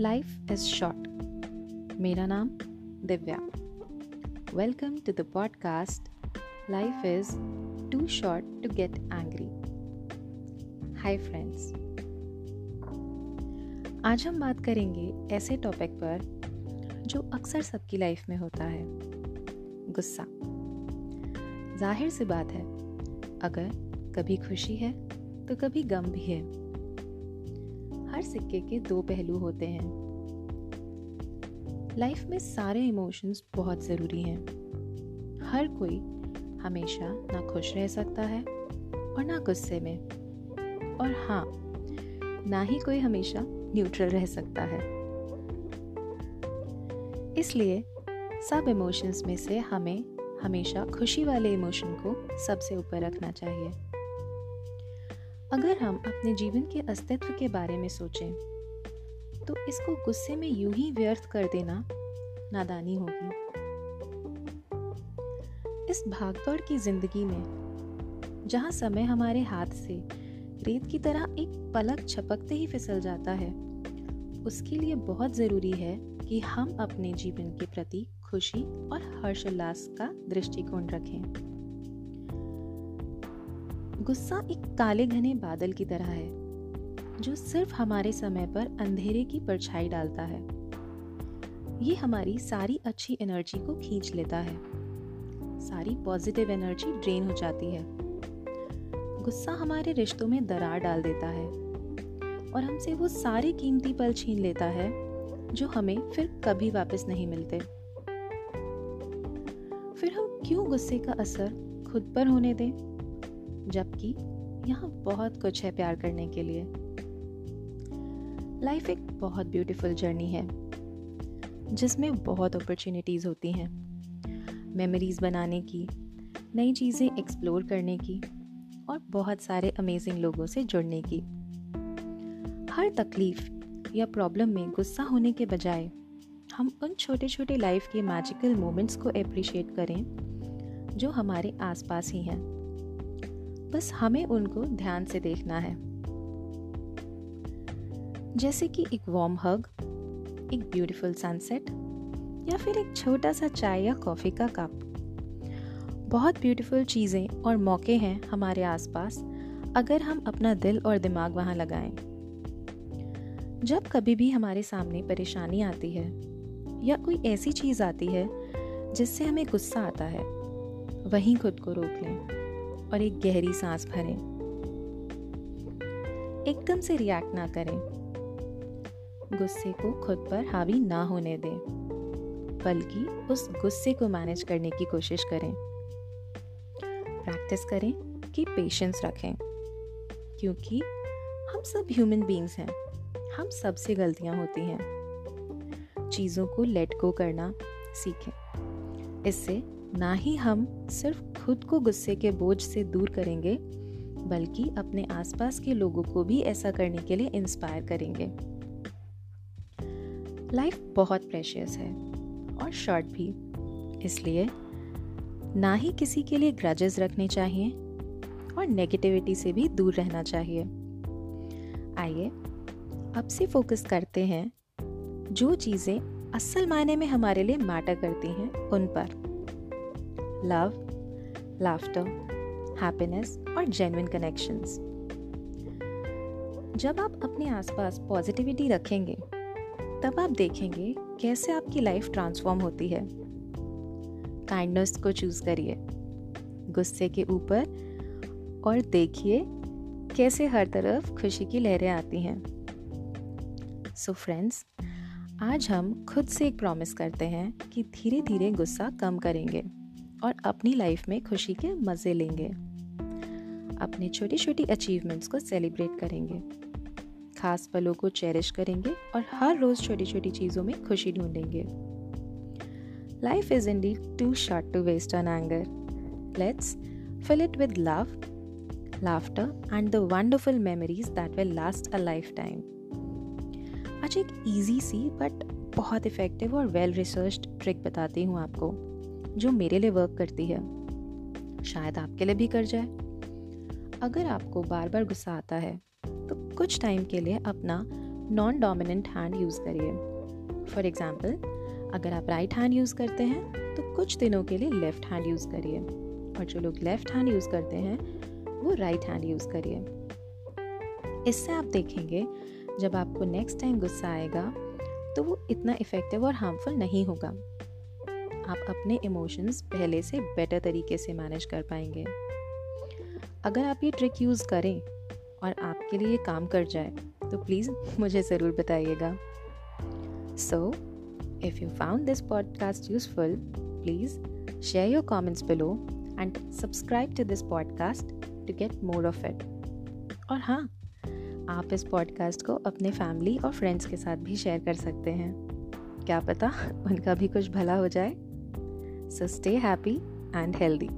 Life is short मेरा नाम Divya. Welcome to the podcast life is too short to get angry hi friends आज हम बात करेंगे ऐसे टॉपिक पर जो अक्सर सबकी लाइफ में होता है। गुस्सा। ज़ाहिर सी बात है, अगर कभी खुशी है तो कभी गम भी है। हर सिक्के के दो पहलू होते हैं। लाइफ में सारे इमोशंस बहुत ज़रूरी हैं। हर कोई हमेशा ना खुश रह सकता है और ना गुस्से में। और हाँ ना ही कोई हमेशा न्यूट्रल रह सकता है। इसलिए सब इमोशंस में से हमें हमेशा खुशी वाले इमोशन को सबसे ऊपर रखना चाहिए। अगर हम अपने जीवन के अस्तित्व के बारे में सोचें तो इसको गुस्से में यूँ ही व्यर्थ कर देना नादानी होगी। इस भागदौड़ की ज़िंदगी में, जहाँ समय हमारे हाथ से रेत की तरह एक पलक छपकते ही फिसल जाता है, उसके लिए बहुत ज़रूरी है कि हम अपने जीवन के प्रति खुशी और हर्षोल्लास का दृष्टिकोण रखें। गुस्सा एक काले घने बादल की तरह है, जो सिर्फ़ हमारे समय पर अंधेरे की परछाई डालता है। ये हमारी सारी अच्छी एनर्जी को खींच लेता है। सारी पॉजिटिव एनर्जी ड्रेन हो जाती है। गुस्सा हमारे रिश्तों में दरार डाल देता है, और हमसे वो सारे कीमती पल छीन लेता है, जो हमें फिर कभी वापस नहीं मिलते। फिर हम क्यों गुस्से का असर खुद पर होने दें? जबकि यहाँ बहुत कुछ है प्यार करने के लिए। लाइफ एक बहुत ब्यूटीफुल जर्नी है, जिसमें बहुत अपॉर्चुनिटीज़ होती हैं। मेमोरीज बनाने की, नई चीज़ें एक्सप्लोर करने की और बहुत सारे अमेजिंग लोगों से जुड़ने की। हर तकलीफ़ या प्रॉब्लम में गुस्सा होने के बजाय हम उन छोटे छोटे लाइफ के मैजिकल मोमेंट्स को अप्रिशिएट करें, जो हमारे आसपास ही हैं। बस हमें उनको ध्यान से देखना है। जैसे कि एक वार्म हग एक ब्यूटीफुल सनसेट या फिर एक छोटा सा चाय या कॉफ़ी का कप बहुत ब्यूटीफुल चीज़ें और मौके हैं हमारे आसपास, अगर हम अपना दिल और दिमाग वहाँ लगाएँ। जब कभी भी हमारे सामने परेशानी आती है, या कोई ऐसी चीज़ आती है, जिससे हमें गुस्सा आता है, वहीं खुद को रोक लें। और एक गहरी सांस भरें। एकदम से रिएक्ट ना करें। गुस्से को खुद पर हावी ना होने दें, बल्कि उस गुस्से को मैनेज करने की कोशिश करें। प्रैक्टिस करें कि पेशेंस रखें, क्योंकि हम सब ह्यूमन बींग्स हैं। हम सबसे गलतियाँ होती हैं। चीज़ों को लेट गो करना सीखें। इससे ना ही हम सिर्फ़ खुद को गुस्से के बोझ से दूर करेंगे, बल्कि अपने आसपास के लोगों को भी ऐसा करने के लिए इंस्पायर करेंगे। लाइफ बहुत प्रेशियस है, और शॉर्ट भी। इसलिए ना ही किसी के लिए ग्रजेस रखने चाहिए, और नेगेटिविटी से भी दूर रहना चाहिए। आइए, अब से फोकस करते हैं, जो चीज़ें असल मायने में हमारे लिए मैटर करती हैं, उन पर। लव लाफ्टर हैप्पीनेस और जेन्युइन कनेक्शंस जब आप अपने आसपास पॉजिटिविटी रखेंगे, तब आप देखेंगे कैसे आपकी लाइफ ट्रांसफॉर्म होती है। काइंडनेस को चूज़ करिए, गुस्से के ऊपर और देखिए कैसे हर तरफ़ खुशी की लहरें आती हैं। सो so फ्रेंड्स आज हम खुद से एक प्रॉमिस करते हैं कि धीरे धीरे गुस्सा कम करेंगे। और अपनी लाइफ में खुशी के मज़े लेंगे। अपने छोटी छोटी अचीवमेंट्स को सेलिब्रेट करेंगे। खास पलों को चेरिश करेंगे और हर रोज़ छोटी छोटी चीज़ों में खुशी ढूंढेंगे। Life is indeed too short to waste on anger let's fill it with love, laughter, and the wonderful memories that will last a lifetime. आज एक ईजी सी बट बहुत इफ़ेक्टिव और वेल रिसर्च ट्रिक बताती हूँ आपको। जो मेरे लिए वर्क करती है। शायद आपके लिए भी कर जाए। अगर आपको बार बार गुस्सा आता है तो कुछ टाइम के लिए अपना नॉन डोमिनेंट हैंड यूज़ करिए। फॉर एग्ज़ाम्पल अगर आप राइट हैंड यूज़ करते हैं तो कुछ दिनों के लिए लेफ़्ट हैंड यूज़ करिए। और जो लोग लेफ़्ट हैंड यूज़ करते हैं, वो राइट हैंड यूज़ करिए। इससे आप देखेंगे, जब आपको नेक्स्ट टाइम गुस्सा आएगा तो वो इतना इफ़ेक्टिव और हार्मफुल नहीं होगा। आप अपने इमोशंस पहले से बेटर तरीके से मैनेज कर पाएँगे। अगर आप ये ट्रिक यूज़ करें और आपके लिए काम कर जाए तो प्लीज़ मुझे ज़रूर बताइएगा। So if you found this podcast useful please share your comments below and subscribe to this podcast to get more of it और हाँ आप इस पॉडकास्ट को अपने फैमिली और फ्रेंड्स के साथ भी शेयर कर सकते हैं। क्या पता उनका भी कुछ भला हो जाए। So stay happy and healthy